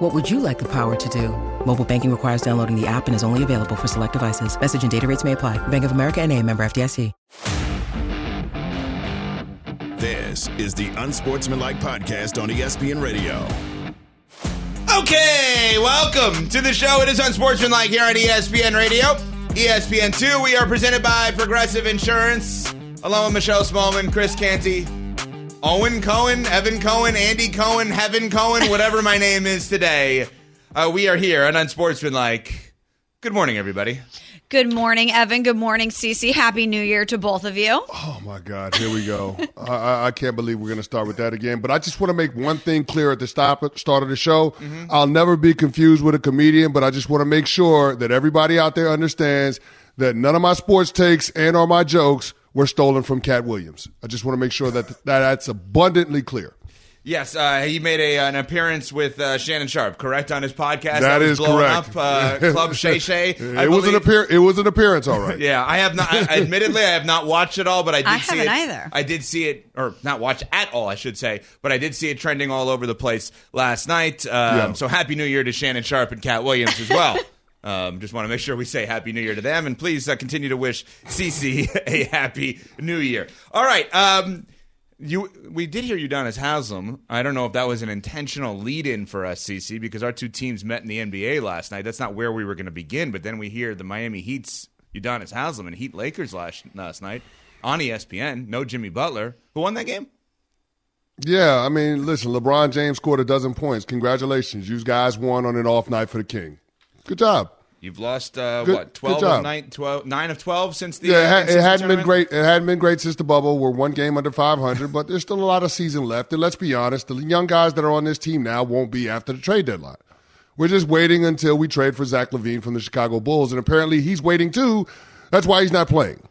What would you like the power to do? Mobile banking requires downloading the app and is only available for select devices. Message and data rates may apply. Bank of America and a member FDIC. This is the Unsportsmanlike Podcast on ESPN Radio. Okay, welcome to the show. It is Unsportsmanlike here on ESPN Radio. ESPN2, we are presented by Progressive Insurance. Along with Michelle Smallman, Chris Canty, Owen Cohen, Evan Cohen, Andy Cohen, Heaven Cohen, whatever my name is today. Uh, we are here on Unsportsmanlike. Good morning, everybody. Good morning, Evan. Good morning, Cece. Happy New Year to both of you. Oh my God, here we go. I, I, I, can't believe we're going to start with that again. But I just want to make one thing clear at the stop, start of the show. Mm-hmm. I'll never be confused with a comedian, but I just want to make sure that everybody out there understands that none of my sports takes and or my jokes were stolen from Katt Williams. I just want to make sure that, that that's abundantly clear. Yes, uh, he made a, an appearance with uh, Shannon Sharpe, correct, on his podcast. that, that is Up, correct. uh, Club Shay Shay. it was an appear. It was an appearance, all right. yeah, I have not. I, admittedly, I have not watched it all, but I did I see haven't it. either. I did see it, or not watch at all, I should say, but I did see it trending all over the place last night. Um, Yeah. So happy New Year to Shannon Sharpe and Katt Williams as well. Um, just want to make sure we say Happy New Year to them, and please uh, continue to wish CC a Happy New Year. All right, um, you we did hear Udonis Haslem. I don't know if that was an intentional lead-in for us, Cece, because our two teams met in the NBA last night. That's not where we were going to begin, but then we hear the Miami Heat's Udonis Haslem and Heat Lakers last last night on ESPN. No Jimmy Butler, who won that game. Yeah, I mean, listen, LeBron James scored a dozen points. Congratulations, you guys won on an off night for the King. Good job. You've lost uh, Good- what good twelve of nine, 12, nine of twelve since the Yeah, it, it hadn't been great. It hadn't been great since the bubble. We're one game under 500, but there's still a lot of season left. And let's be honest, the young guys that are on this team now won't be after the trade deadline. We're just waiting until we trade for Zach LaVine from the Chicago Bulls, and apparently he's waiting too. That's why he's not playing.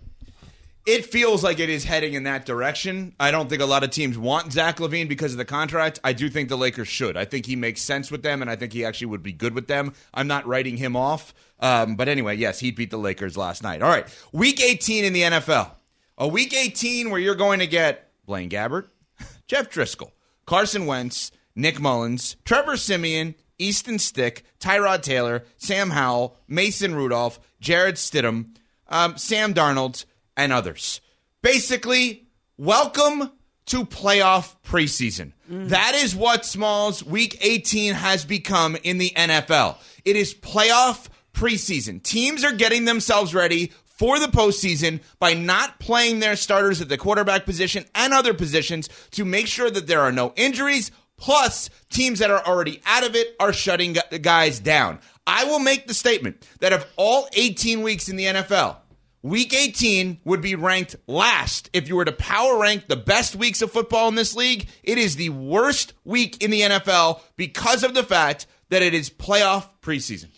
It feels like it is heading in that direction. I don't think a lot of teams want Zach LaVine because of the contract. I do think the Lakers should. I think he makes sense with them, and I think he actually would be good with them. I'm not writing him off. Um, but anyway, yes, he beat the Lakers last night. All right, week 18 in the NFL. A week 18 where you're going to get Blaine Gabbert, Jeff Driskel, Carson Wentz, Nick Mullens, Trevor Siemian, Easton Stick, Tyrod Taylor, Sam Howell, Mason Rudolph, Jarrett Stidham, um, Sam Darnold, and others. Basically, welcome to playoff preseason. Mm. That is what Smalls Week 18 has become in the NFL. It is playoff preseason. Teams are getting themselves ready for the postseason by not playing their starters at the quarterback position and other positions to make sure that there are no injuries. Plus, teams that are already out of it are shutting gu- guys down. I will make the statement that of all 18 weeks in the NFL, Week 18 would be ranked last if you were to power rank the best weeks of football in this league. It is the worst week in the NFL because of the fact that it is playoff preseason.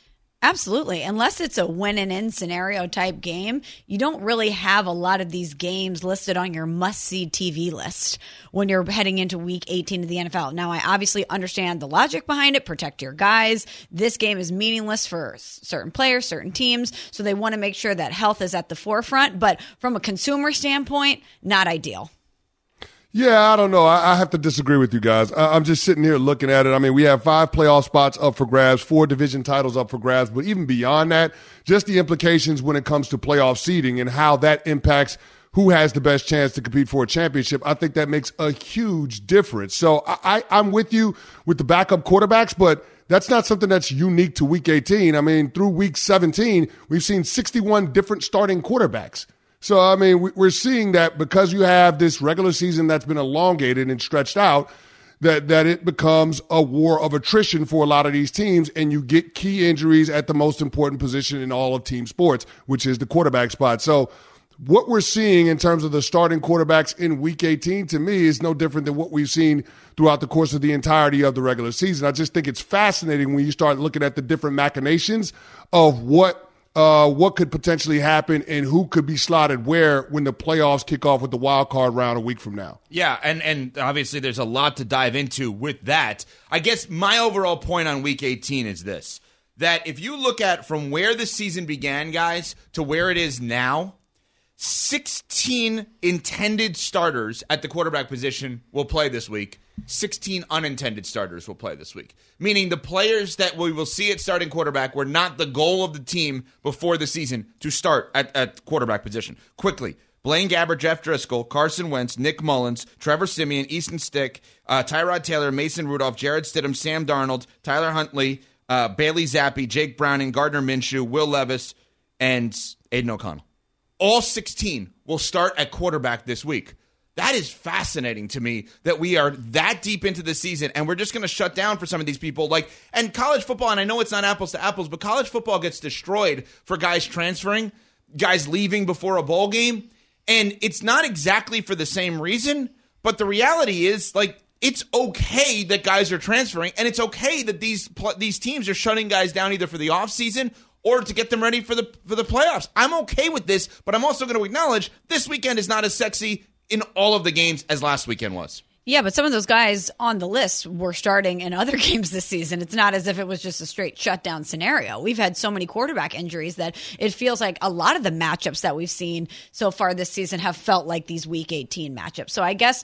Absolutely. Unless it's a win and in scenario type game, you don't really have a lot of these games listed on your must see TV list when you're heading into week 18 of the NFL. Now, I obviously understand the logic behind it. Protect your guys. This game is meaningless for certain players, certain teams. So they want to make sure that health is at the forefront. But from a consumer standpoint, not ideal. Yeah, I don't know. I, I have to disagree with you guys. I, I'm just sitting here looking at it. I mean, we have five playoff spots up for grabs, four division titles up for grabs, but even beyond that, just the implications when it comes to playoff seeding and how that impacts who has the best chance to compete for a championship. I think that makes a huge difference. So I, I, I'm with you with the backup quarterbacks, but that's not something that's unique to week 18. I mean, through week 17, we've seen 61 different starting quarterbacks. So, I mean, we- we're seeing that because you have this regular season that's been elongated and stretched out, that, that it becomes a war of attrition for a lot of these teams, and you get key injuries at the most important position in all of team sports, which is the quarterback spot. So, what we're seeing in terms of the starting quarterbacks in week 18 to me is no different than what we've seen throughout the course of the entirety of the regular season. I just think it's fascinating when you start looking at the different machinations of what uh, what could potentially happen and who could be slotted where when the playoffs kick off with the wild card round a week from now. Yeah, and and obviously there's a lot to dive into with that. I guess my overall point on week 18 is this that if you look at from where the season began, guys, to where it is now, 16 intended starters at the quarterback position will play this week. 16 unintended starters will play this week. Meaning the players that we will see at starting quarterback were not the goal of the team before the season to start at, at quarterback position. Quickly. Blaine Gabbert, Jeff Driskel, Carson Wentz, Nick Mullens, Trevor Siemian, Easton Stick, uh, Tyrod Taylor, Mason Rudolph, Jarrett Stidham, Sam Darnold, Tyler Huntley, uh, Bailey Zappe, Jake Browning, Gardner Minshew, Will Levis, and Aidan O'Connell. All 16 will start at quarterback this week. That is fascinating to me that we are that deep into the season and we're just going to shut down for some of these people. Like, and college football, and I know it's not apples to apples, but college football gets destroyed for guys transferring, guys leaving before a bowl game. And it's not exactly for the same reason, but the reality is, like, it's okay that guys are transferring, and it's okay that these these teams are shutting guys down either for the offseason or to get them ready for the for the playoffs. I'm okay with this, but I'm also going to acknowledge this weekend is not as sexy in all of the games as last weekend was. Yeah, but some of those guys on the list were starting in other games this season. It's not as if it was just a straight shutdown scenario. We've had so many quarterback injuries that it feels like a lot of the matchups that we've seen so far this season have felt like these week 18 matchups. So I guess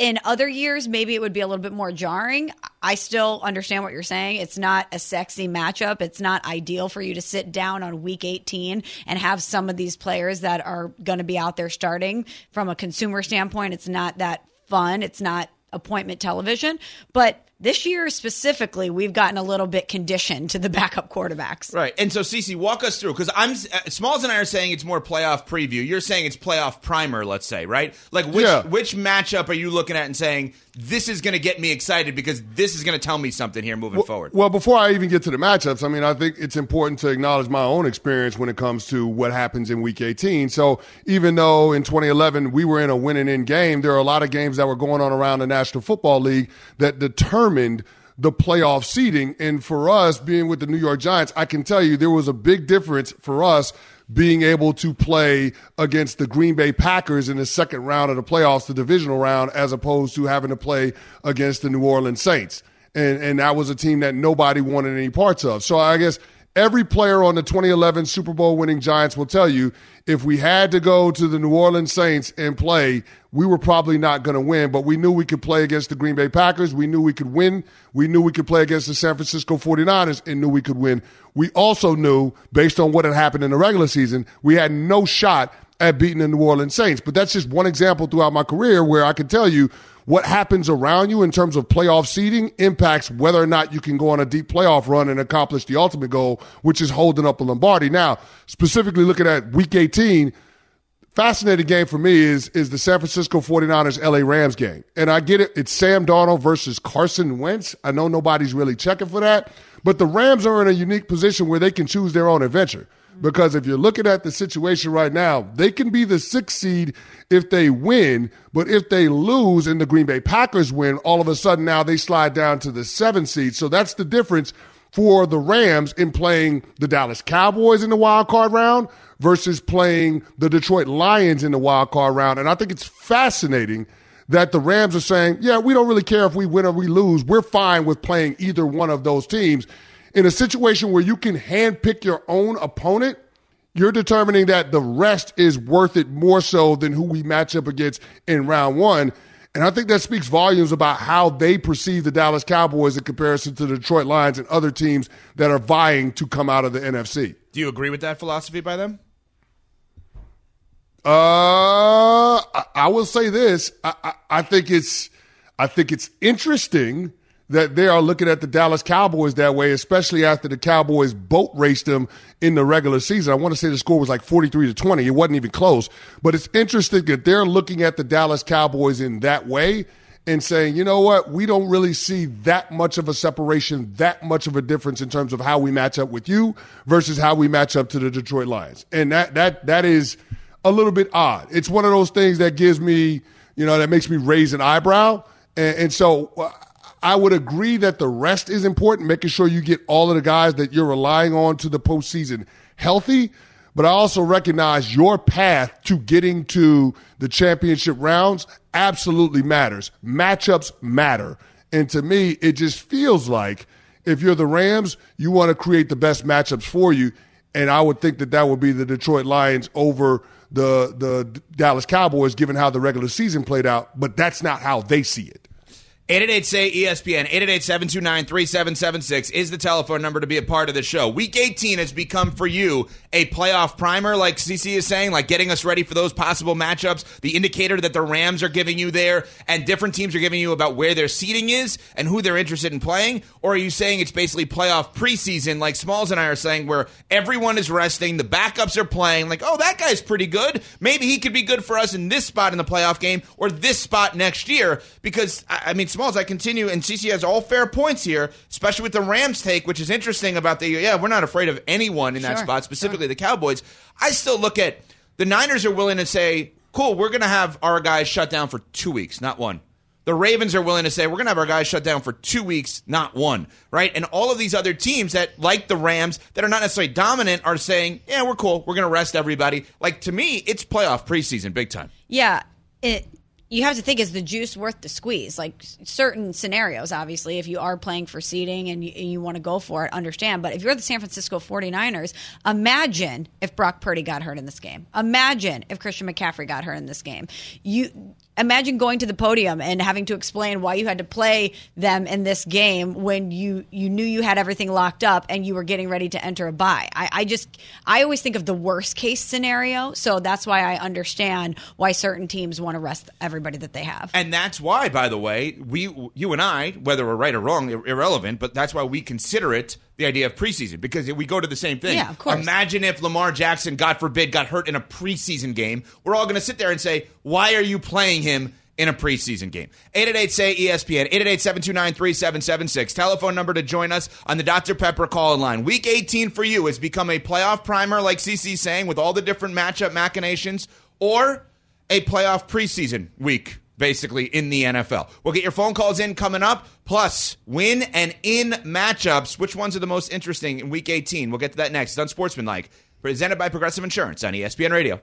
in other years, maybe it would be a little bit more jarring. I still understand what you're saying. It's not a sexy matchup. It's not ideal for you to sit down on week 18 and have some of these players that are going to be out there starting. From a consumer standpoint, it's not that fun. It's not appointment television. But this year specifically, we've gotten a little bit conditioned to the backup quarterbacks. Right. And so, Cece, walk us through because I'm uh, Smalls and I are saying it's more playoff preview. You're saying it's playoff primer. Let's say, right? Like, which Yeah. which matchup are you looking at and saying this is going to get me excited because this is going to tell me something here moving forward? Well, before I even get to the matchups, I mean, I think it's important to acknowledge my own experience when it comes to what happens in Week 18. So even though in 2011 we were in a winning in game, there are a lot of games that were going on around the National Football League that determined the playoff seeding. And for us being with the New York Giants, I can tell you there was a big difference for us being able to play against the Green Bay Packers in the second round of the playoffs, the divisional round, as opposed to having to play against the New Orleans Saints. And, and that was a team that nobody wanted any parts of. So I guess every player on the 2011 Super Bowl winning Giants will tell you if we had to go to the New Orleans Saints and play, we were probably not going to win, but we knew we could play against the Green Bay Packers. We knew we could win. We knew we could play against the San Francisco 49ers and knew we could win. We also knew, based on what had happened in the regular season, we had no shot at beating the New Orleans Saints. But that's just one example throughout my career where I can tell you what happens around you in terms of playoff seeding impacts whether or not you can go on a deep playoff run and accomplish the ultimate goal, which is holding up a Lombardi. Now, specifically looking at week 18, fascinating game for me is is the San Francisco 49ers LA Rams game. And I get it, it's Sam Darnold versus Carson Wentz. I know nobody's really checking for that, but the Rams are in a unique position where they can choose their own adventure. Because if you're looking at the situation right now, they can be the sixth seed if they win, but if they lose and the Green Bay Packers win, all of a sudden now they slide down to the seventh seed. So that's the difference for the Rams in playing the Dallas Cowboys in the wild card round versus playing the Detroit Lions in the wild card round. And I think it's fascinating that the Rams are saying, yeah, we don't really care if we win or we lose. We're fine with playing either one of those teams. In a situation where you can handpick your own opponent, you're determining that the rest is worth it more so than who we match up against in round one. And I think that speaks volumes about how they perceive the Dallas Cowboys in comparison to the Detroit Lions and other teams that are vying to come out of the NFC. Do you agree with that philosophy by them? Uh, I, I will say this. I, I, I think it's, I think it's interesting that they are looking at the Dallas Cowboys that way, especially after the Cowboys boat raced them in the regular season. I want to say the score was like 43 to 20. It wasn't even close, but it's interesting that they're looking at the Dallas Cowboys in that way and saying, you know what, we don't really see that much of a separation, that much of a difference in terms of how we match up with you versus how we match up to the Detroit Lions. And that, that, that is a little bit odd. It's one of those things that gives me, you know, that makes me raise an eyebrow. And, and so, uh, I would agree that the rest is important, making sure you get all of the guys that you're relying on to the postseason healthy, but I also recognize your path to getting to the championship rounds absolutely matters. Matchups matter. And to me, it just feels like if you're the Rams, you want to create the best matchups for you. And I would think that that would be the Detroit Lions over the the Dallas Cowboys, given how the regular season played out. But that's not how they see it. 888 say ESPN 888 729 3776 is the telephone number to be a part of the show. Week 18 has become for you a playoff primer, like CC is saying, like getting us ready for those possible matchups, the indicator that the Rams are giving you there, and different teams are giving you about where their seating is and who they're interested in playing? Or are you saying it's basically playoff preseason, like Smalls and I are saying, where everyone is resting, the backups are playing, like, oh, that guy's pretty good. Maybe he could be good for us in this spot in the playoff game or this spot next year? Because, I mean, Smalls, I continue, and CC has all fair points here, especially with the Rams take, which is interesting about the, yeah, we're not afraid of anyone in that Sure, spot, specifically the Cowboys. I still look at the Niners are willing to say, cool, we're going to have our guys shut down for two weeks, not one. The Ravens are willing to say, we're going to have our guys shut down for two weeks, not one, right? And all of these other teams that, like the Rams, that are not necessarily dominant, are saying, yeah, we're cool. We're going to rest everybody. Like, to me, it's playoff preseason, big time. Yeah, it. You have to think is the juice worth the squeeze? Like certain scenarios, obviously, if you are playing for seeding and you, you want to go for it, understand. But if you're the San Francisco 49ers, imagine if Brock Purdy got hurt in this game. Imagine if Christian McCaffrey got hurt in this game. You imagine going to the podium and having to explain why you had to play them in this game when you you knew you had everything locked up and you were getting ready to enter a buy. I, I just I always think of the worst case scenario, so that's why I understand why certain teams want to rest everybody that they have. And that's why, by the way, we, you and I, whether we're right or wrong, irrelevant, but that's why we consider it the idea of preseason because we go to the same thing. Yeah, of course. Imagine if Lamar Jackson, God forbid, got hurt in a preseason game. We're all going to sit there and say, why are you playing him? In a preseason game. 888 say ESPN, 888 729 3776. Telephone number to join us on the Dr. Pepper call in line. Week 18 for you has become a playoff primer, like CC saying, with all the different matchup machinations, or a playoff preseason week, basically, in the NFL. We'll get your phone calls in coming up, plus win and in matchups. Which ones are the most interesting in week 18? We'll get to that next. It's Unsportsmanlike, presented by Progressive Insurance on ESPN Radio.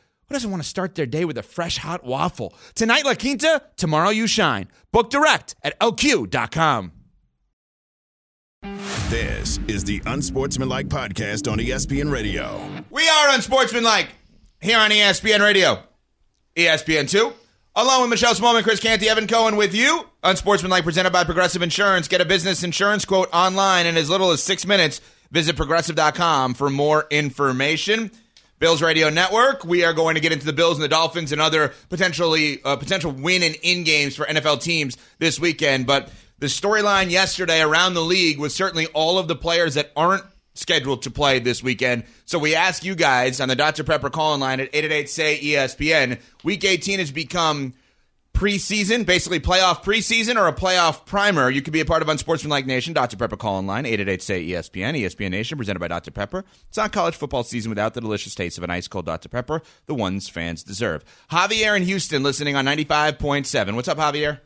who doesn't want to start their day with a fresh hot waffle? Tonight, La Quinta, tomorrow, you shine. Book direct at lq.com. This is the Unsportsmanlike Podcast on ESPN Radio. We are Unsportsmanlike here on ESPN Radio, E ESPN2. Along with Michelle Smallman, Chris Canty, Evan Cohen with you. Unsportsmanlike presented by Progressive Insurance. Get a business insurance quote online in as little as six minutes. Visit progressive.com for more information. Bills Radio Network. We are going to get into the Bills and the Dolphins and other potentially uh, potential win and in games for NFL teams this weekend. But the storyline yesterday around the league was certainly all of the players that aren't scheduled to play this weekend. So we ask you guys on the Dr. Pepper call line at 888 say ESPN. Week 18 has become preseason, basically playoff preseason or a playoff primer. You could be a part of Unsportsmanlike Nation. Dr. Pepper call in line, 888 say ESPN, ESPN Nation, presented by Dr. Pepper. It's not college football season without the delicious taste of an ice cold Dr. Pepper, the ones fans deserve. Javier in Houston listening on 95.7. What's up, Javier?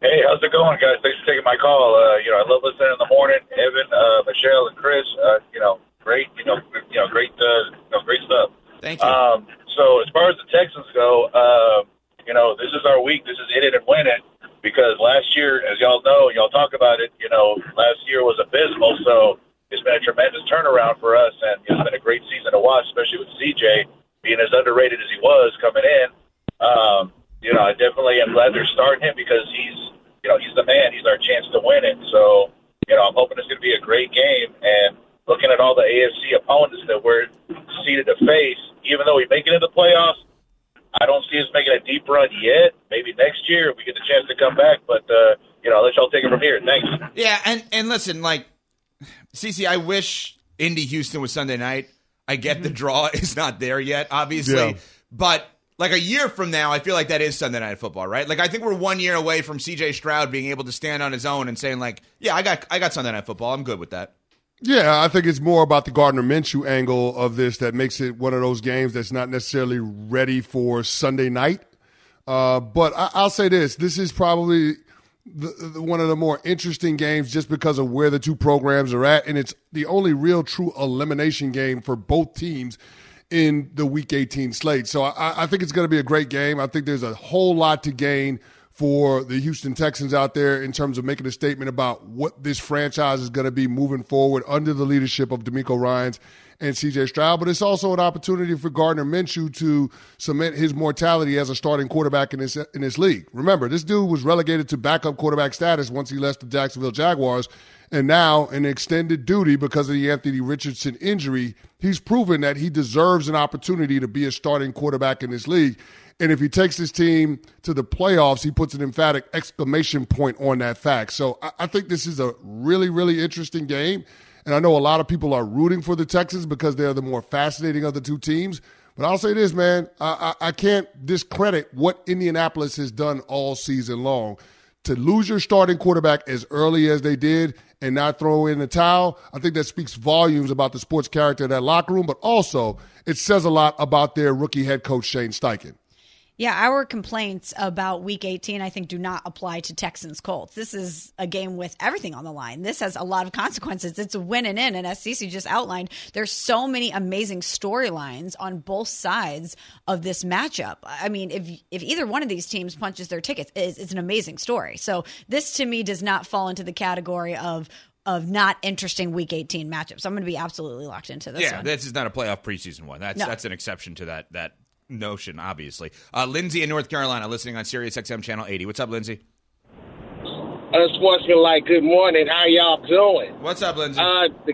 Hey, how's it going, guys? Thanks for taking my call. Uh, you know, I love listening in the morning. Evan, uh, Michelle, and Chris. Uh, you know, great. You know, you know, great. Uh, you know, great stuff. Thank you. Um, so as far as the Texans go, uh, you know, this is our week. This is hit it and win it because last year, as y'all know, y'all talk about it. You know, last year was abysmal. So it's been a tremendous turnaround for us, and it's been a great season to watch, especially with CJ being as underrated as he was coming in. Um, you know, I definitely am glad they're starting him because he's, you know, he's the man. He's our chance to win it. So, you know, I'm hoping it's going to be a great game. And looking at all the AFC opponents that we're seeded to face, even though we make it into the playoffs, I don't see us making a deep run yet. Maybe next year we get the chance to come back. But uh, you know, I'll let y'all take it from here. Thanks. Yeah, and and listen, like, CC, I wish Indy Houston was Sunday night. I get the draw is not there yet, obviously, Yeah. but like a year from now, I feel like that is Sunday night football, right? Like I think we're one year away from CJ Stroud being able to stand on his own and saying like, yeah, I got I got Sunday night football. I'm good with that. Yeah, I think it's more about the Gardner Minshew angle of this that makes it one of those games that's not necessarily ready for Sunday night. Uh, but I, I'll say this: this is probably the, the, one of the more interesting games just because of where the two programs are at, and it's the only real true elimination game for both teams in the Week 18 slate. So I, I think it's going to be a great game. I think there's a whole lot to gain for the Houston Texans out there in terms of making a statement about what this franchise is going to be moving forward under the leadership of DeMeco Ryans and CJ Stroud. But it's also an opportunity for Gardner Minshew to cement his mortality as a starting quarterback in this in this league. Remember, this dude was relegated to backup quarterback status once he left the Jacksonville Jaguars. And now, in extended duty because of the Anthony Richardson injury, he's proven that he deserves an opportunity to be a starting quarterback in this league. And if he takes his team to the playoffs, he puts an emphatic exclamation point on that fact. So I, I think this is a really, really interesting game. And I know a lot of people are rooting for the Texans because they're the more fascinating of the two teams. But I'll say this, man, I, I, I can't discredit what Indianapolis has done all season long. To lose your starting quarterback as early as they did and not throw in the towel, I think that speaks volumes about the sports character of that locker room, but also it says a lot about their rookie head coach, Shane Steichen. Yeah, our complaints about week 18, I think, do not apply to Texans Colts. This is a game with everything on the line. This has a lot of consequences. It's a win and in. And as Cece just outlined, there's so many amazing storylines on both sides of this matchup. I mean, if if either one of these teams punches their tickets, it's, it's an amazing story. So this to me does not fall into the category of of not interesting week 18 matchups. I'm going to be absolutely locked into this yeah, one. this is not a playoff preseason one. That's No. that's an exception to that that notion, obviously. Uh, Lindsay in North Carolina, listening on Sirius XM channel 80. What's up, Lindsay? Unsportsmanlike, good morning. How y'all doing? What's up, Lindsay? Uh, the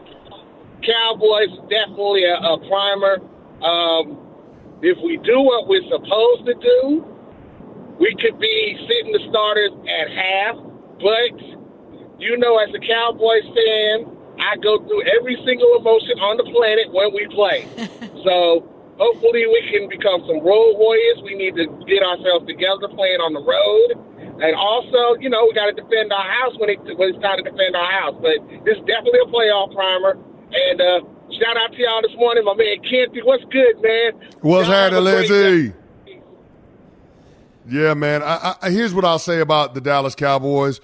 Cowboys definitely a, a primer. Um, if we do what we're supposed to do, we could be sitting the starters at half. But you know, as a Cowboys fan, I go through every single emotion on the planet when we play. so hopefully, we can become some road warriors. We need to get ourselves together playing on the road. And also, you know, we got to defend our house when, it, when it's time to defend our house. But this is definitely a playoff primer. And uh, shout out to y'all this morning, my man Kempy. What's good, man? What's happening, a great day. Lindsay? Yeah, man. I, I, here's what I'll say about the Dallas Cowboys.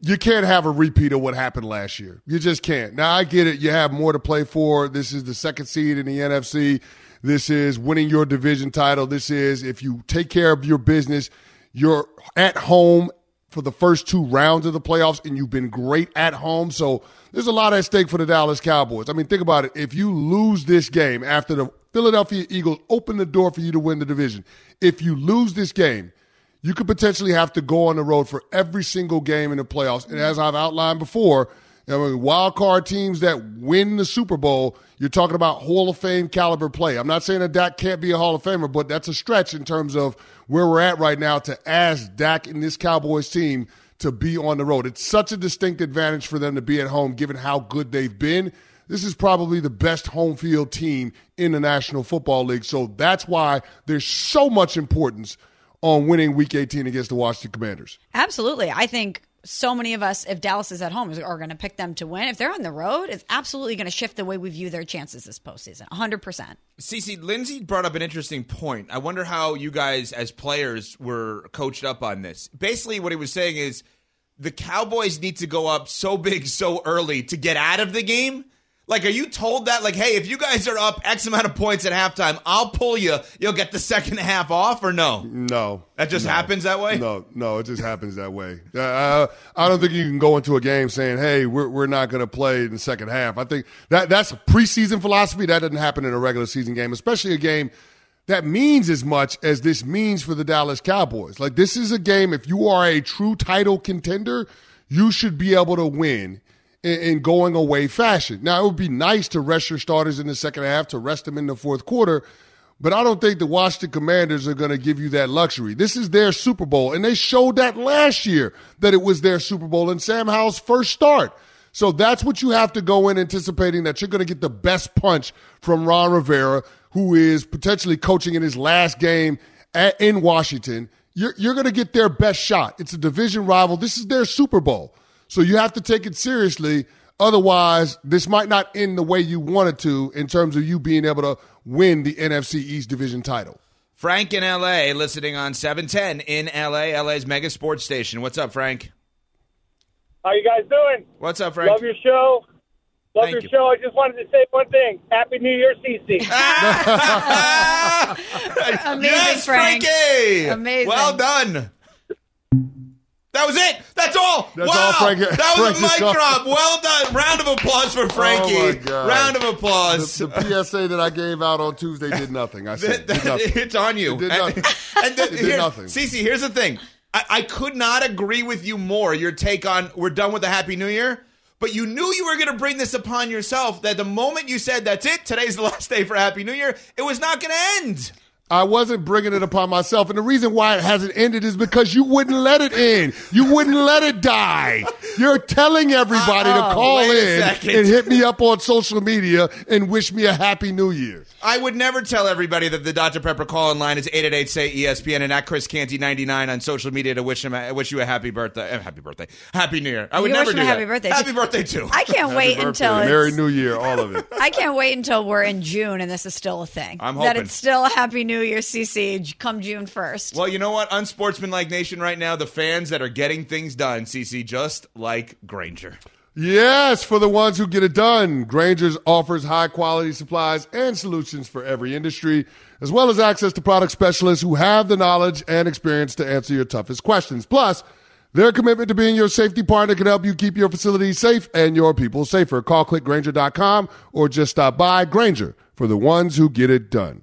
You can't have a repeat of what happened last year. You just can't. Now, I get it. You have more to play for. This is the second seed in the NFC. This is winning your division title. This is if you take care of your business, you're at home for the first two rounds of the playoffs, and you've been great at home. So there's a lot at stake for the Dallas Cowboys. I mean, think about it. If you lose this game after the Philadelphia Eagles open the door for you to win the division, if you lose this game, you could potentially have to go on the road for every single game in the playoffs. And as I've outlined before, I mean, wild card teams that win the Super Bowl, you're talking about Hall of Fame caliber play. I'm not saying that Dak can't be a Hall of Famer, but that's a stretch in terms of where we're at right now to ask Dak and this Cowboys team to be on the road. It's such a distinct advantage for them to be at home given how good they've been. This is probably the best home field team in the National Football League. So that's why there's so much importance on winning week 18 against the Washington Commanders. Absolutely. I think so many of us, if Dallas is at home, are going to pick them to win. If they're on the road, it's absolutely going to shift the way we view their chances this postseason. 100%. CC, Lindsay brought up an interesting point. I wonder how you guys, as players, were coached up on this. Basically, what he was saying is the Cowboys need to go up so big so early to get out of the game. Like, are you told that? Like, hey, if you guys are up X amount of points at halftime, I'll pull you. You'll get the second half off, or no? No. That just No. happens that way? No, no, it just happens that way. Uh, I don't think you can go into a game saying, "Hey, we're we're not going to play in the second half." I think that that's preseason philosophy. That doesn't happen in a regular season game, especially a game that means as much as this means for the Dallas Cowboys. Like, this is a game, if you are a true title contender, you should be able to win in, in going away fashion. Now, it would be nice to rest your starters in the second half, to rest them in the fourth quarter, but I don't think the Washington Commanders are going to give you that luxury. This is their Super Bowl, and they showed that last year that it was their Super Bowl in Sam Howell's first start. So that's what you have to go in anticipating that you're going to get the best punch from Ron Rivera, who is potentially coaching in his last game at, in Washington. You're, you're going to get their best shot. It's a division rival. This is their Super Bowl. So you have to take it seriously. Otherwise, this might not end the way you want it to in terms of you being able to win the NFC East division title. Frank in LA, listening on 710 in LA, LA's mega sports station. What's up, Frank? How you guys doing? What's up, Frank? Love your show. Love Thank your you. show. I just wanted to say one thing. Happy New Year, CC. Amazing, yes, Frank. Frankie! Amazing. Well done. That was it. That's all. That's wow. all, Frankie. That was Frankie's a mic drop. Well done. Round of applause for Frankie. Oh, my God. Round of applause. The, the PSA that I gave out on Tuesday did nothing. I said, nothing. it's on you. It did nothing. And, the, It did here- nothing. Cece, here's the thing. I, I could not agree with you more. Your take on we're done with the Happy New Year. But you knew you were going to bring this upon yourself that the moment you said, that's it, today's the last day for Happy New Year, it was not going to end. I wasn't bringing it upon myself. And the reason why it hasn't ended is because you wouldn't let it end. You wouldn't let it die. You're telling everybody to call in and hit me up on social media and wish me a happy new year. I would never tell everybody that the Dr. Pepper call in line is 888 say ESPN and at Chris Canty 99 on social media to wish him a, wish you a happy birthday. eh, Happy birthday. Happy New Year. I would You never wish him do a that. happy birthday, Happy too. birthday too. I can't wait until it's, Merry New Year, all of it. I can't wait until we're in June and this is still a thing. I'm hoping. that it's still a Happy New Year, CC, come June first. Well, you know what? Unsportsmanlike nation right now, the fans that are getting things done, CC, just like Grainger. Yes, for the ones who get it done. Grainger's offers high quality supplies and solutions for every industry, as well as access to product specialists who have the knowledge and experience to answer your toughest questions. Plus, their commitment to being your safety partner can help you keep your facility safe and your people safer. Call clickgrainger.com or just stop by Grainger for the ones who get it done.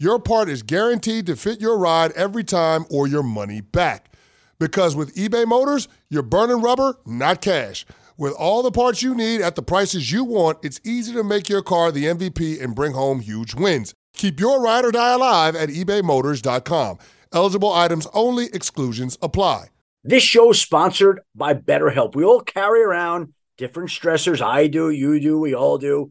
your part is guaranteed to fit your ride every time or your money back. Because with eBay Motors, you're burning rubber, not cash. With all the parts you need at the prices you want, it's easy to make your car the MVP and bring home huge wins. Keep your ride or die alive at ebaymotors.com. Eligible items only, exclusions apply. This show is sponsored by BetterHelp. We all carry around different stressors. I do, you do, we all do,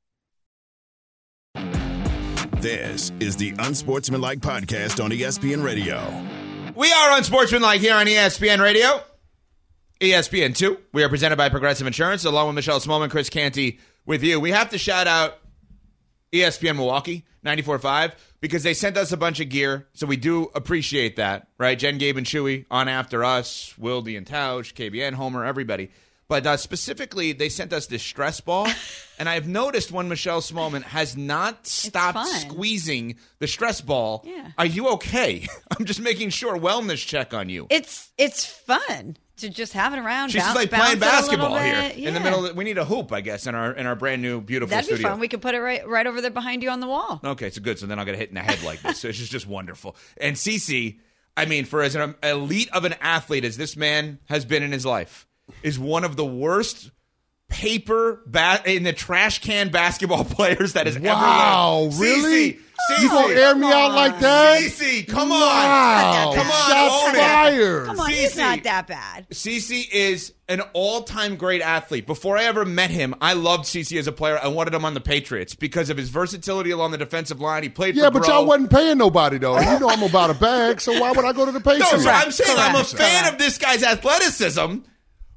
This is the Unsportsmanlike Podcast on ESPN Radio. We are Unsportsmanlike here on ESPN Radio. ESPN 2. We are presented by Progressive Insurance, along with Michelle Smallman, Chris Canty with you. We have to shout out ESPN Milwaukee, 94.5, because they sent us a bunch of gear, so we do appreciate that, right? Jen, Gabe, and Chewy on after us, Wildy and Tausch, KBN, Homer, everybody. But uh, specifically, they sent us this stress ball, and I've noticed when Michelle Smallman has not stopped fun. squeezing the stress ball. Yeah. Are you okay? I'm just making sure wellness check on you. It's it's fun to just have it around. She's bounce, like playing it a little basketball here bit. in the middle. Of, we need a hoop, I guess, in our in our brand new beautiful That'd be studio. fun. We could put it right right over there behind you on the wall. Okay, so good. So then I'll get hit in the head like this. So it's just, just wonderful. And Cece, I mean, for as an elite of an athlete as this man has been in his life, is one of the worst paper ba- in the trash can basketball players that has Wow, ever lived. really? Cece, You gonna air me out like that? Cece, come on. Come on, Shots own it. fired. Come on, he's not that bad. Cece is an all-time great athlete. Before I ever met him, I loved Cece as a player. I wanted him on the Patriots because of his versatility along the defensive line. He played Yeah, for but Grow. y'all wasn't paying nobody though. You know I'm about a bag, so why would I go to the Patriots? No, Patriots? so I'm saying I'm a fan Correct. of this guy's athleticism,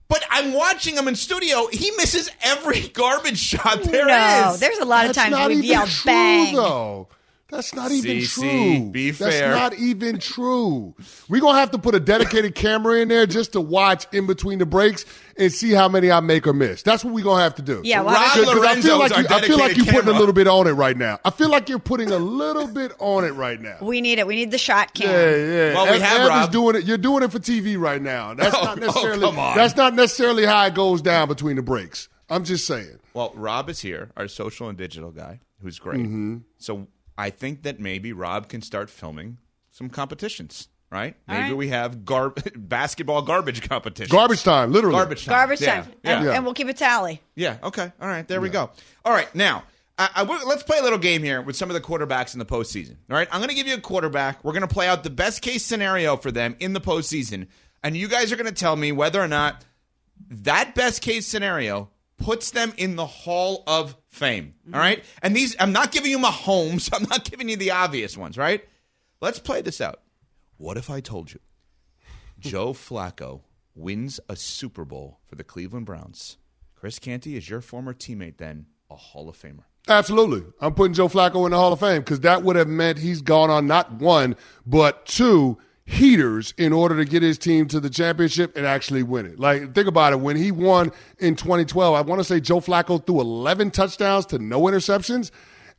but I'm watching him in studio. He misses every garbage shot there is. no, there's a lot of That's times not we've even yelled true, bang. though. That's not even CC, true. be fair. That's not even true. We're gonna have to put a dedicated camera in there just to watch in between the breaks and see how many I make or miss. That's what we're gonna have to do. Yeah, well, Rob Cause- Because I Lorenzo feel like you, I feel like you're putting a little bit on it right now. I feel like you're putting a little bit on it right now. We need it. We need the shot cam. Yeah, yeah. Well, we Ev- have Ev is Rob. doing it. You're doing it for TV right now. That's Oh, not oh, necessarily. come on. That's not necessarily how it goes down between the breaks. I'm just saying. Well, Rob is here, our social and digital guy, who's great. Mm-hmm. So I think that maybe Rob can start filming some competitions. Right? All Maybe right. we have gar- basketball garbage competitions. Garbage time, literally. Garbage time. Garbage Yeah, time. Yeah. And, and we'll keep a tally. Yeah. Okay. All right. There we go. All right. Now, I, I, let's play a little game here with some of the quarterbacks in the postseason. All right. I'm going to give you a quarterback. We're going to play out the best case scenario for them in the postseason, and you guys are going to tell me whether or not that best case scenario puts them in the Hall of Fame. All right. And these, I'm not giving you Mahomes. I'm not giving you the obvious ones. Right. Let's play this out. What if I told you Joe Flacco wins a Super Bowl for the Cleveland Browns? Chris Canty is your former teammate, then a Hall of Famer. Absolutely. I'm putting Joe Flacco in the Hall of Fame because that would have meant he's gone on not one, but two heaters in order to get his team to the championship and actually win it. Like, think about it. When he won in 2012, I want to say Joe Flacco threw 11 touchdowns to no interceptions.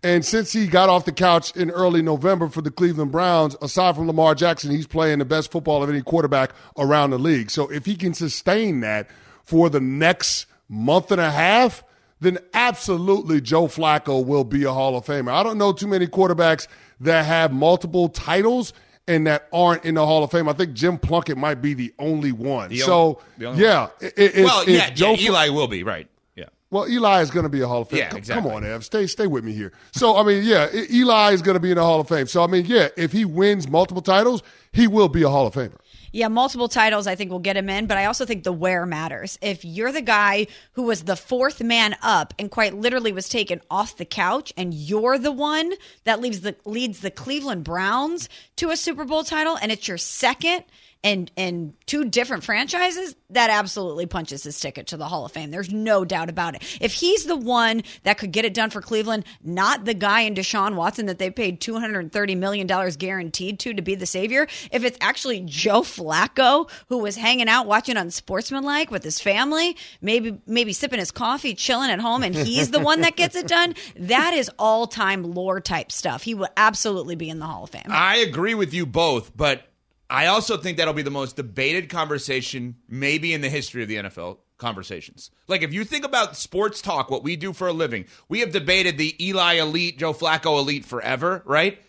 And since he got off the couch in early November for the Cleveland Browns, aside from Lamar Jackson, he's playing the best football of any quarterback around the league. So if he can sustain that for the next month and a half, then absolutely Joe Flacco will be a Hall of Famer. I don't know too many quarterbacks that have multiple titles and that aren't in the Hall of Fame. I think Jim Plunkett might be the only one. The so, only- only yeah. i- if- well, if yeah, Joe yeah, Eli will be right. Yeah, well, Eli is going to be a Hall of Fame. Yeah, Come- exactly. Come on, Ev. Stay, stay with me here. So, I mean, yeah, Eli is going to be in the Hall of Fame. So, I mean, yeah, if he wins multiple titles, he will be a Hall of Famer. Yeah, multiple titles I think will get him in, but I also think the where matters. If you're the guy who was the fourth man up and quite literally was taken off the couch and you're the one that leaves the leads the Cleveland Browns to a Super Bowl title and it's your second and and two different franchises, that absolutely punches his ticket to the Hall of Fame. There's no doubt about it. If he's the one that could get it done for Cleveland, not the guy in Deshaun Watson that they paid $230 million guaranteed to to be the savior, if it's actually Joe Flacco who was hanging out watching Unsportsmanlike with his family, maybe maybe sipping his coffee, chilling at home, and he's the one that gets it done, that is all time lore type stuff. He will absolutely be in the Hall of Fame. I agree with you both, but I also think that'll be the most debated conversation maybe in the history of the NFL conversations. Like if you think about sports talk, what we do for a living, we have debated the Eli elite, Joe Flacco elite forever, right?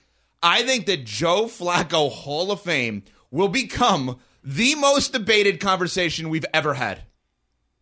I think that Joe Flacco Hall of Fame will become the most debated conversation we've ever had.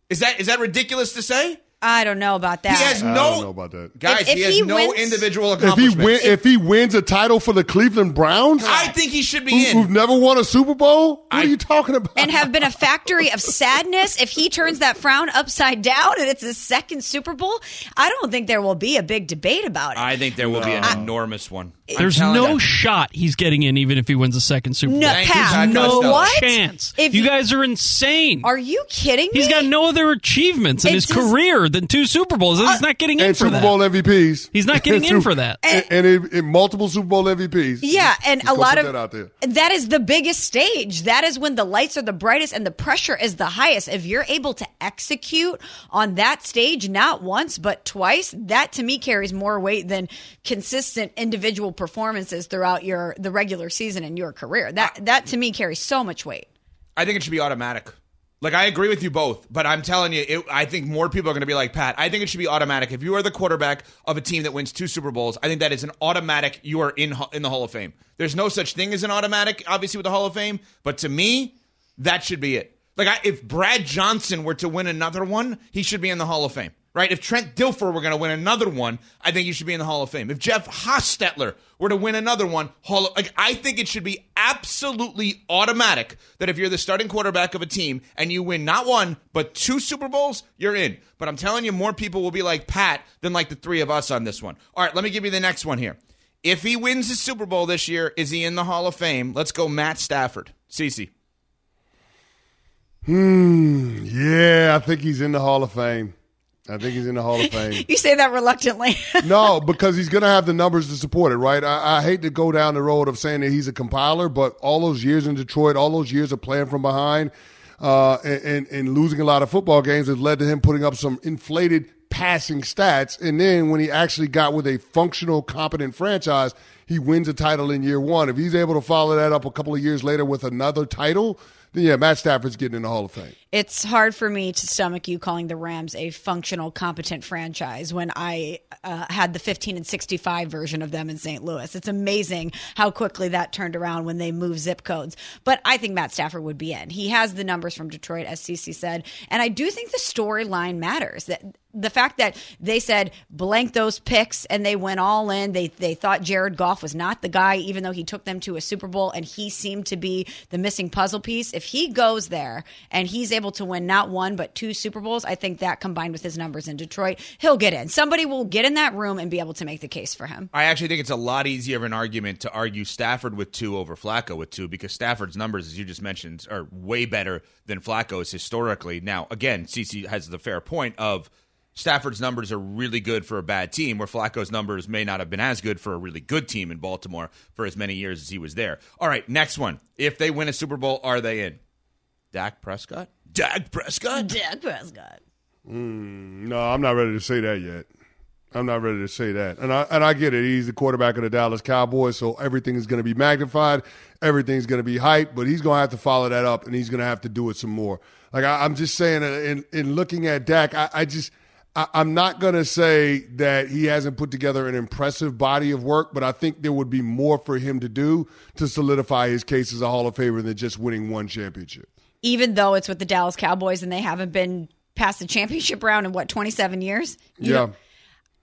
Is that is that ridiculous to say? I don't know about that. He has I no don't know about that. guys. If- if he has he no wins- individual If he accomplishments. win, if he wins a title for the Cleveland Browns, I think he should be who, in. who've never won a Super Bowl, what I- are you talking about? and have been a factory of sadness if he turns that frown upside down and it's his second Super Bowl, I don't think there will be a big debate about it. I think there will be an enormous one. There's no you. shot he's getting in, even if he wins a second Super Bowl. No, Thank Pat, Pat no what? chance. If you you- guys are insane. Are you kidding me? He's got no other achievements in It his just- career than two Super Bowls. He's uh, not getting in and for Super that. Bowl MVPs. He's not getting in for that. And, and in, in multiple Super Bowl MVPs. Yeah, and Just a lot of that out there. that is the biggest stage. That is when the lights are the brightest and the pressure is the highest. If you're able to execute on that stage not once but twice, that to me carries more weight than consistent individual performances throughout your the regular season in your career. That that to me carries so much weight. I think it should be automatic. Like I agree with you both, but I'm telling you, it, I think more people are going to be like Pat. I think it should be automatic. If you are the quarterback of a team that wins two Super Bowls, I think that is an automatic. You are in in the Hall of Fame. There's no such thing as an automatic, obviously, with the Hall of Fame. But to me, that should be it. Like I, if Brad Johnson were to win another one, he should be in the Hall of Fame. Right? If Trent Dilfer were going to win another one, I think he should be in the Hall of Fame. If Jeff Hostetler were to win another one, Hall of, like I think it should be absolutely automatic that if you're the starting quarterback of a team and you win not one but two Super Bowls, you're in. But I'm telling you, more people will be like Pat than like the three of us on this one. All right, let me give you the next one here. If he wins the Super Bowl this year, is he in the Hall of Fame? Let's go, Matt Stafford. Cece. Hmm. Yeah, I think he's in the Hall of Fame. I think he's in the Hall of Fame. You say that reluctantly. no, because he's going to have the numbers to support it, right? I, I hate to go down the road of saying that he's a compiler, but all those years in Detroit, all those years of playing from behind, uh, and, and, and losing a lot of football games has led to him putting up some inflated passing stats. And then when he actually got with a functional, competent franchise, he wins a title in year one. If he's able to follow that up a couple of years later with another title, yeah, Matt Stafford's getting in the Hall of Fame. it's hard for me to stomach you calling the Rams a functional, competent franchise when I uh, had the 15 and 65 version of them in St. Louis. It's amazing how quickly that turned around when they moved zip codes. But I think Matt Stafford would be in. He has the numbers from Detroit, as Cece said, and I do think the storyline matters. That the fact that they said blank those picks and they went all in. They they thought Jared Goff was not the guy, even though he took them to a Super Bowl and he seemed to be the missing puzzle piece. If he goes there and he's able to win not one but two Super Bowls, I think that combined with his numbers in Detroit, he'll get in. Somebody will get in that room and be able to make the case for him. I actually think it's a lot easier of an argument to argue Stafford with two over Flacco with two because Stafford's numbers, as you just mentioned, are way better than Flacco's historically. Now, again, CC has the fair point of Stafford's numbers are really good for a bad team, where Flacco's numbers may not have been as good for a really good team in Baltimore for as many years as he was there. All right, next one. If they win a Super Bowl, are they in? Dak Prescott? Dak Prescott? Dak Prescott. No, I'm not ready to say that yet. I'm not ready to say that. And I and I get it. He's the quarterback of the Dallas Cowboys, so everything is going to be magnified. Everything's going to be hyped, but he's going to have to follow that up, and he's going to have to do it some more. Like I, I'm just saying, uh, in in looking at Dak, I, I just. I, I'm not going to say that he hasn't put together an impressive body of work, but I think there would be more for him to do to solidify his case as a Hall of Famer than just winning one championship. Even though it's with the Dallas Cowboys and they haven't been past the championship round in what, 27 years? You yeah. know-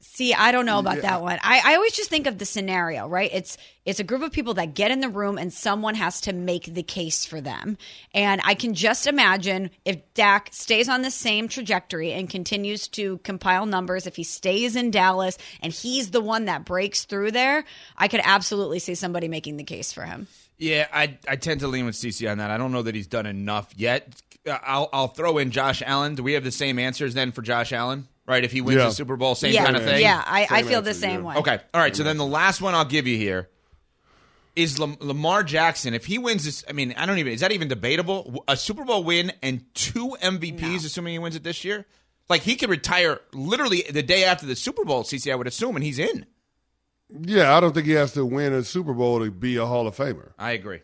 See, I don't know about that one. I, I always just think of the scenario, right? It's it's a group of people that get in the room and someone has to make the case for them. And I can just imagine if Dak stays on the same trajectory and continues to compile numbers, if he stays in Dallas and he's the one that breaks through there, I could absolutely see somebody making the case for him. Yeah, I I tend to lean with CC on that. I don't know that he's done enough yet. Uh, I'll I'll throw in Josh Allen. Do we have the same answers then for Josh Allen? Right, if he wins Yeah. the Super Bowl, same yeah, kind of thing. yeah, I, I Same feel the same yeah. way. Okay. All right. So then the last one I'll give you here is Lam- Lamar Jackson. If he wins this, I mean, I don't even. Is that even debatable? A Super Bowl win and two MVPs, assuming he wins it this year. Like he could retire literally the day after the Super Bowl. CC, I would assume, and he's in. Yeah, I don't think he has to win a Super Bowl to be a Hall of Famer. I agree.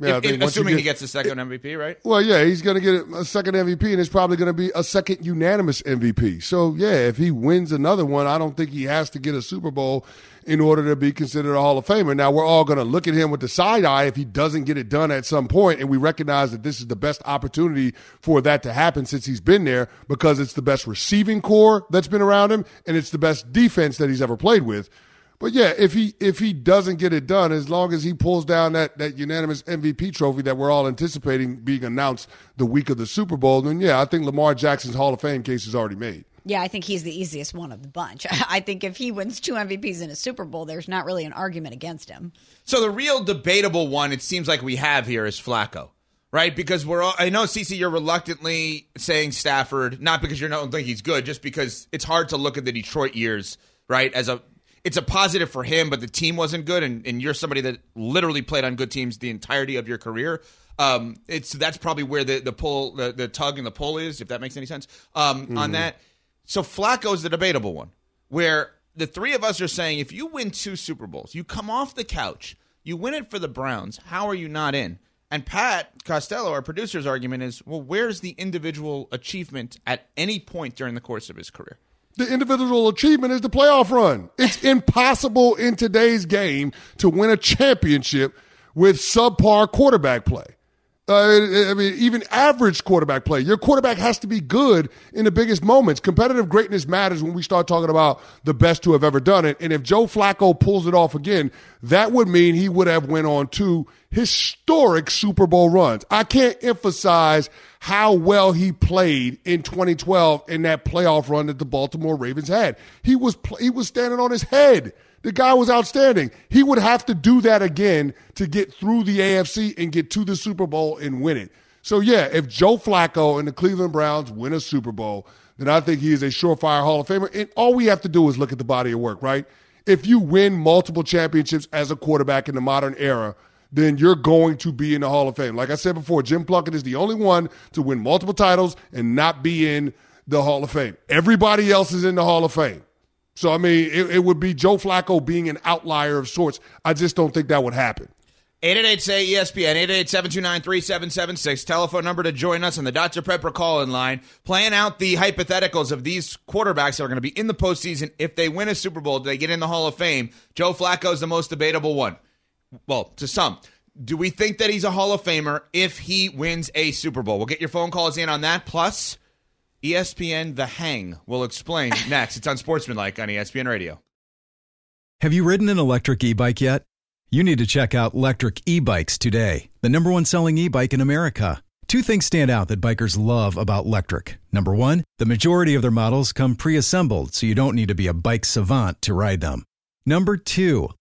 Yeah, If- if- once you assuming he gets a second MVP, right? Well, yeah, he's going to get a second MVP, and it's probably going to be a second unanimous MVP. So, yeah, if he wins another one, I don't think he has to get a Super Bowl in order to be considered a Hall of Famer. Now, we're all going to look at him with the side eye if he doesn't get it done at some point, and we recognize that this is the best opportunity for that to happen since he's been there because it's the best receiving corps that's been around him, and it's the best defense that he's ever played with. But yeah, if he if he doesn't get it done, as long as he pulls down that that unanimous MVP trophy that we're all anticipating being announced the week of the Super Bowl, then yeah, I think Lamar Jackson's Hall of Fame case is already made. Yeah, I think he's the easiest one of the bunch. I think if he wins two MVPs in a Super Bowl, there's not really an argument against him. So the real debatable one, it seems like we have here, is Flacco, right? Because we're all, I know, CC, you're reluctantly saying Stafford, not because you don't think he's good, just because it's hard to look at the Detroit years, right? As a, it's a positive for him, but the team wasn't good, and, and you're somebody that literally played on good teams the entirety of your career. Um, it's that's probably where the the pull, the, the tug and the pull is, if that makes any sense. Um, on that, so Flacco's the debatable one, where the three of us are saying if you win two Super Bowls, you come off the couch, you win it for the Browns, how are you not in? And Pat Costello, our producer's argument is, well, where's the individual achievement at any point during the course of his career? The individual achievement is the playoff run. It's impossible in today's game to win a championship with subpar quarterback play. Uh, I mean, even average quarterback play. Your quarterback has to be good in the biggest moments. Competitive greatness matters when we start talking about the best to have ever done it. And if Joe Flacco pulls it off again, that would mean he would have went on two historic Super Bowl runs. I can't emphasize how well he played in 2012 in that playoff run that the Baltimore Ravens had. He was he was standing on his head. The guy was outstanding. He would have to do that again to get through the AFC and get to the Super Bowl and win it. So, yeah, if Joe Flacco and the Cleveland Browns win a Super Bowl, then I think he is a surefire Hall of Famer. And all we have to do is look at the body of work, right? If you win multiple championships as a quarterback in the modern era, then you're going to be in the Hall of Fame. Like I said before, Jim Plunkett is the only one to win multiple titles and not be in the Hall of Fame. Everybody else is in the Hall of Fame. So, I mean, it, it would be Joe Flacco being an outlier of sorts. I just don't think that would happen. 888 say ESPN, 888 729 3776. Telephone number to join us on the Dr. Pepper call in line. Playing out the hypotheticals of these quarterbacks that are going to be in the postseason. If they win a Super Bowl, do they get in the Hall of Fame? Joe Flacco is the most debatable one. Well, to some. Do we think that he's a Hall of Famer if he wins a Super Bowl? We'll get your phone calls in on that. Plus, ESPN The Hang will explain next. It's on Sportsmanlike on ESPN Radio. Have you ridden an electric e bike yet? You need to check out Lectric E Bikes today, the number one selling e bike in America. Two things stand out that bikers love about Lectric. Number one, the majority of their models come pre assembled, so you don't need to be a bike savant to ride them. Number two,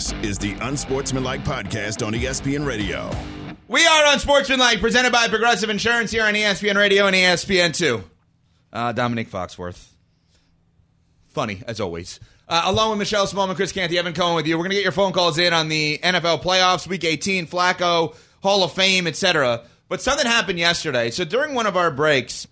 This is the Unsportsmanlike Podcast on ESPN Radio. We are on Sportsmanlike, presented by Progressive Insurance here on ESPN Radio and ESPN2. Uh, Dominique Foxworth. Funny, as always. Uh, along with Michelle Smallman, Chris Canty, Evan Cohen with you. We're going to get your phone calls in on the NFL playoffs, Week 18, Flacco, Hall of Fame, etc. But something happened yesterday. So during one of our breaks,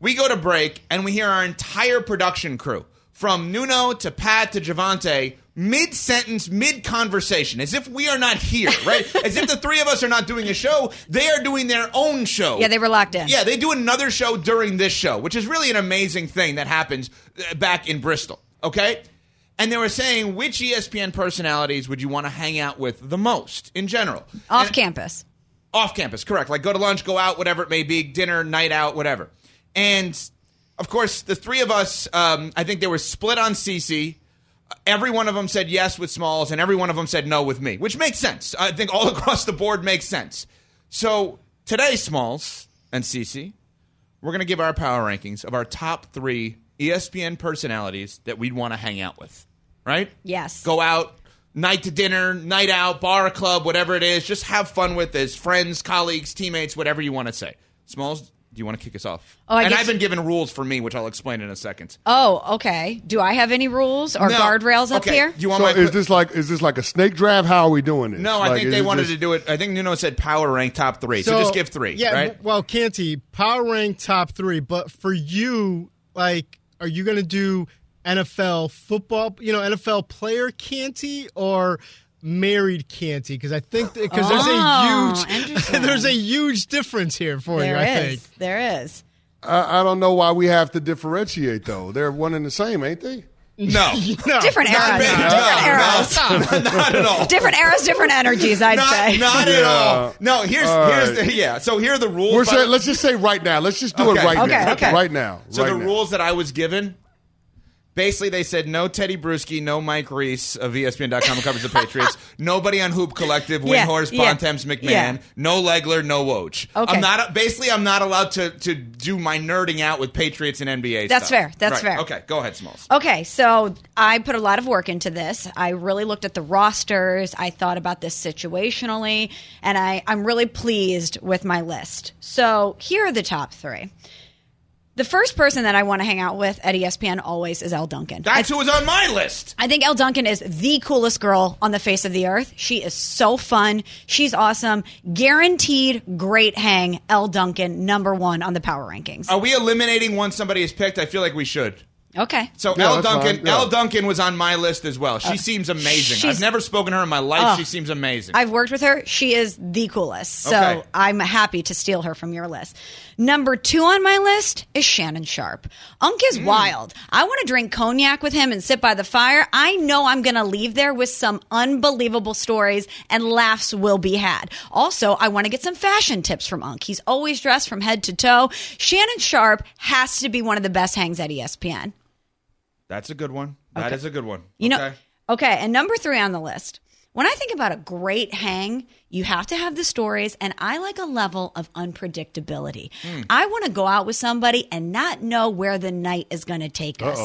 we go to break and we hear our entire production crew, from Nuno to Pat to Javante, mid sentence, mid conversation, as if we are not here, right? as if the three of us are not doing a show. They are doing their own show. Yeah, they were locked in. Yeah, they do another show during this show, which is really an amazing thing that happens uh, back in Bristol. Okay? And they were saying which ESPN personalities would you want to hang out with the most in general? Off And- campus. off campus, correct. Like go to lunch, go out, whatever it may be, dinner, night out, whatever. And of course, the three of us, um, I think they were split on CC. Every one of them said yes with Smalls, and every one of them said no with me, which makes sense. I think all across the board makes sense. So today, Smalls and CC, we're going to give our power rankings of our top three ESPN personalities that we'd want to hang out with, right? Yes. Go out, night to dinner, night out, bar, club, whatever it is. Just have fun with as friends, colleagues, teammates, whatever you want to say. Smalls, Do you want to kick us off? Oh, I and guess- I've been given rules for me, which I'll explain in a second. Oh, okay. Do I have any rules or No. guardrails up Okay. here? Do you want So my is this like is this like a snake draft? How are we doing this? No, I Like, think is they it wanted just- to do it. I think Nuno said power rank top three. So, just give three, Yeah, right? w- well, Canty, power rank top three, but for you, like, are you going to do NFL football, you know, NFL player Canty or married Canty? Because I think because Oh, there's a oh, huge there's a huge difference here for There you. I think. There is. I, I don't know why we have to differentiate though. They're one and the same, ain't they? No. No. Different eras. me. different No, eras. Not at all. Different eras, different energies, I'd Not, say. not at Yeah. all. No, here's All here's right. the yeah. So here are the rules. We're by saying, let's just say right now. Let's just do Okay. it right Okay, now. okay. Right now. So right the now. rules that I was given, basically, they said no Tedy Bruschi, no Mike Reiss of ESPN.com who covers the Patriots, nobody on Hoop Collective, Yeah, Windhorst, yeah, Bontemps, MacMahon, yeah. no Legler, no Woj. Okay. I'm not basically I'm not allowed to to do my nerding out with Patriots and NBA. That's stuff. fair. That's Right. fair. Okay, go ahead, Smalls. Okay, so I put a lot of work into this. I really looked at the rosters. I thought about this situationally, and I, I'm really pleased with my list. So here are the top three. The first person that I want to hang out with at ESPN always is Elle Duncan. That's who was on my list. I think Elle Duncan is the coolest girl on the face of the earth. She is so fun. She's awesome. Guaranteed great hang. Elle Duncan, number one on the power rankings. Are we eliminating once somebody is picked? I feel like we should. Okay. So Yeah, Elle Duncan, fine, yeah. Elle Duncan was on my list as well. She uh, seems amazing. I've never spoken to her in my life. Oh. she seems amazing. I've worked with her. She is the coolest. So Okay. I'm happy to steal her from your list. Number two on my list is Shannon Sharpe. Unk Mm. is wild. I want to drink cognac with him and sit by the fire. I know I'm going to leave there with some unbelievable stories and laughs will be had. Also, I want to get some fashion tips from Unk. He's always dressed from head to toe. Shannon Sharpe has to be one of the best hangs at ESPN. That's a good one. That is Okay. a good one. You know, Okay. okay, and number three on the list. When I think about a great hang, you have to have the stories, and I like a level of unpredictability. Hmm. I want to go out with somebody and not know where the night is going to take us.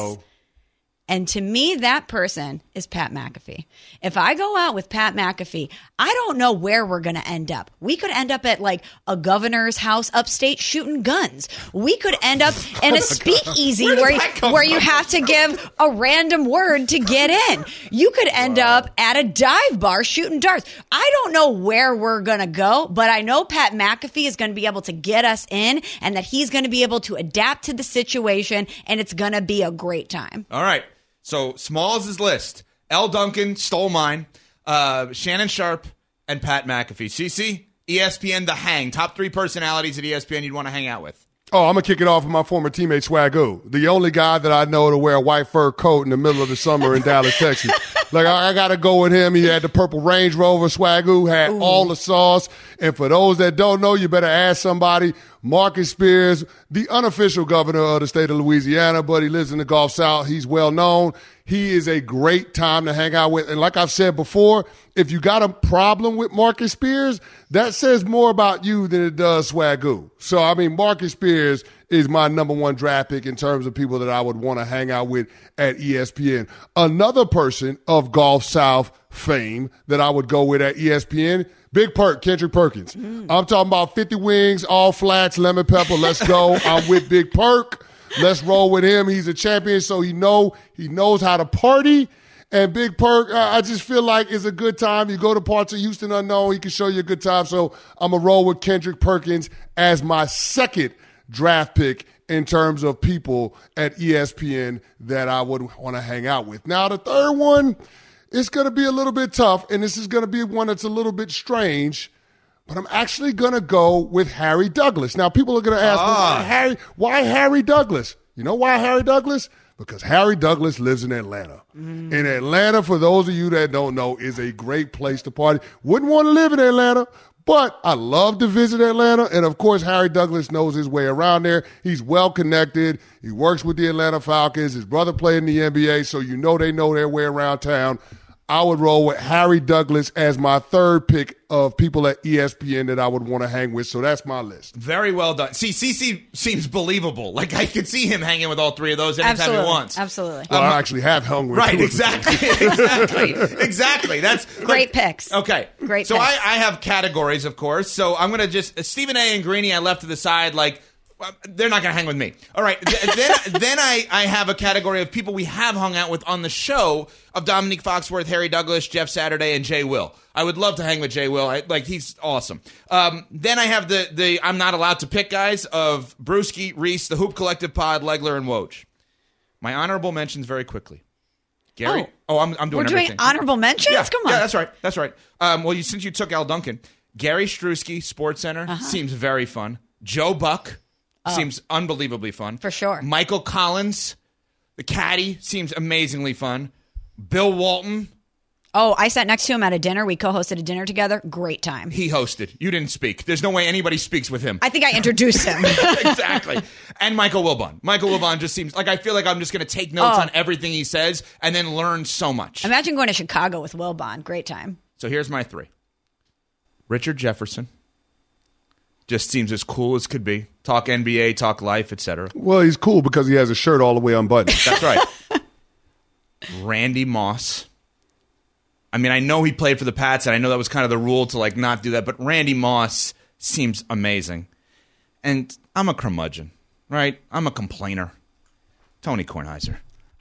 Uh-oh. And to me, that person is Pat McAfee. If I go out with Pat McAfee, I don't know where we're going to end up. We could end up at like a governor's house upstate shooting guns. We could end up in a oh, speakeasy Where did where, where you have to give a random word to get in. You could end up at a dive bar shooting darts. I don't know where we're going to go, but I know Pat McAfee is going to be able to get us in and that he's going to be able to adapt to the situation and it's going to be a great time. All right. So Smalls' list: Elle Duncan stole mine. Uh, Shannon Sharpe and Pat McAfee. CC, ESPN, The Hang. Top three personalities at ESPN you'd want to hang out with. Oh, I'm gonna kick it off with my former teammate Swagu, the only guy that I know to wear a white fur coat in the middle of the summer in Dallas, Texas. Like I, I gotta go with him. He had the purple Range Rover. Swagu had all the sauce. And for those that don't know, you better ask somebody. Marcus Spears, the unofficial governor of the state of Louisiana, but he lives in the Gulf South. He's well known. He is a great time to hang out with. And like I've said before, if you got a problem with Marcus Spears, that says more about you than it does Swagu. So, I mean, Marcus Spears is my number one draft pick in terms of people that I would want to hang out with at ESPN. Another person of Gulf South fame that I would go with at ESPN, Big Perk, Kendrick Perkins. Mm. I'm talking about 50 wings, all flats, lemon pepper. Let's go. I'm with Big Perk. Let's roll with him. He's a champion, so he know he knows how to party. And Big Perk, I just feel like it's a good time. You go to parts of Houston unknown, he can show you a good time. So I'm gonna roll with Kendrick Perkins as my second draft pick in terms of people at ESPN that I would want to hang out with. Now the third one, it's gonna be a little bit tough, and this is gonna be one that's a little bit strange. But I'm actually gonna go with Harry Douglas. Now people are gonna ask me, why Harry, why Harry Douglas? You know why Harry Douglas? Because Harry Douglas lives in Atlanta. Mm. In Atlanta, for those of you that don't know, is a great place to party. Wouldn't want to live in Atlanta, but I love to visit Atlanta. And of course, Harry Douglas knows his way around there. He's well connected. He works with the Atlanta Falcons. His brother played in the NBA, so you know they know their way around town. I would roll with Harry Douglas as my third pick of people at ESPN that I would want to hang with. So that's my list. Very well done. See, CC seems believable. Like I could see him hanging with all three of those anytime Absolutely. he wants. Absolutely. Well, um, I actually have hung with Right, two of exactly, exactly, exactly. That's Great picks. Okay, Great So picks. I, I have categories, of course. So I'm gonna just Stephen A. and Greeny I left to the side. Like they're not going to hang with me. All right. Then then I, I have a category of people we have hung out with on the show of Dominique Foxworth, Harry Douglas, Jeff Saturday, and Jay Will. I would love to hang with Jay Will. I, like he's awesome. Um, then I have the the I'm not allowed to pick guys of Bruschi, Reiss, the Hoop Collective Pod, Legler, and Woj. My honorable mentions very quickly. Gary. Oh, I'm, I'm doing We're doing everything. honorable mentions? Yeah, Come on. Yeah, that's right. That's right. Um, well, you, since you took Elle Duncan, Gary Striewski, Sports Center, Uh-huh. seems very fun. Joe Buck Oh. seems unbelievably fun. For sure. Michael Collins, the caddy, seems amazingly fun. Bill Walton, Oh, I sat next to him at a dinner. We co-hosted a dinner together. Great time. he hosted. You didn't speak. There's no way anybody speaks with him. I think I introduced him. exactly. And Michael Wilbon. Michael Wilbon just seems like I feel like I'm just going to take notes Oh. on everything he says and then learn so much. Imagine going to Chicago with Wilbon. Great time. So here's my three. Richard Jefferson just seems as cool as could be. Talk NBA, talk life, etc. Well, he's cool because he has a shirt all the way unbuttoned. That's right. Randy Moss. I mean, I know he played for the Pats, and I know that was kind of the rule to like not do that, but Randy Moss seems amazing. And I'm a curmudgeon, right? I'm a complainer. Tony Kornheiser.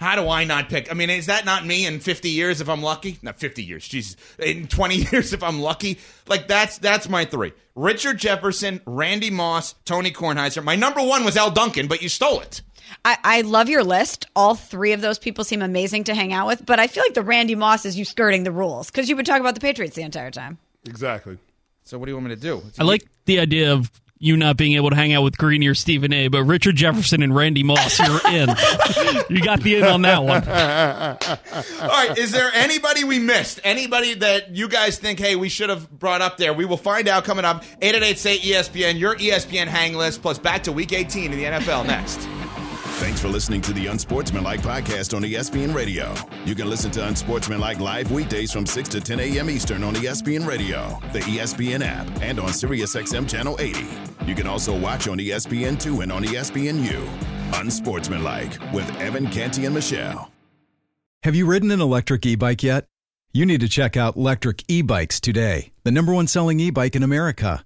How do I not pick? I mean, is that not me in 50 years if I'm lucky? Not 50 years, Jesus. In 20 years if I'm lucky? Like that's that's my three. Richard Jefferson, Randy Moss, Tony Kornheiser. My number one was Elle Duncan, but you stole it. I, I love your list. All three of those people seem amazing to hang out with, but I feel like the Randy Moss is you skirting the rules because you've been talking about the Patriots the entire time. exactly. So what do you want me to do? I like the idea of you not being able to hang out with Greeny or Stephen A. But Richard Jefferson and Randy Moss, you're in. you got the in on that one. All right, is there anybody we missed? Anybody that you guys think, hey, we should have brought up there? We will find out coming up. 888 say ESPN, your ESPN hang list, plus back to week 18 in the NFL next. Thanks for listening to the Unsportsmanlike podcast on ESPN Radio. You can listen to Unsportsmanlike live weekdays from 6 to 10 a.m. Eastern on ESPN Radio, the ESPN app, and on SiriusXM Channel 80. You can also watch on E ESPN2 and on ESPNU. Unsportsmanlike with Evan Canty and Michelle. Have you ridden an electric e bike yet? You need to check out Lectric E Bikes today, the number one selling e bike in America.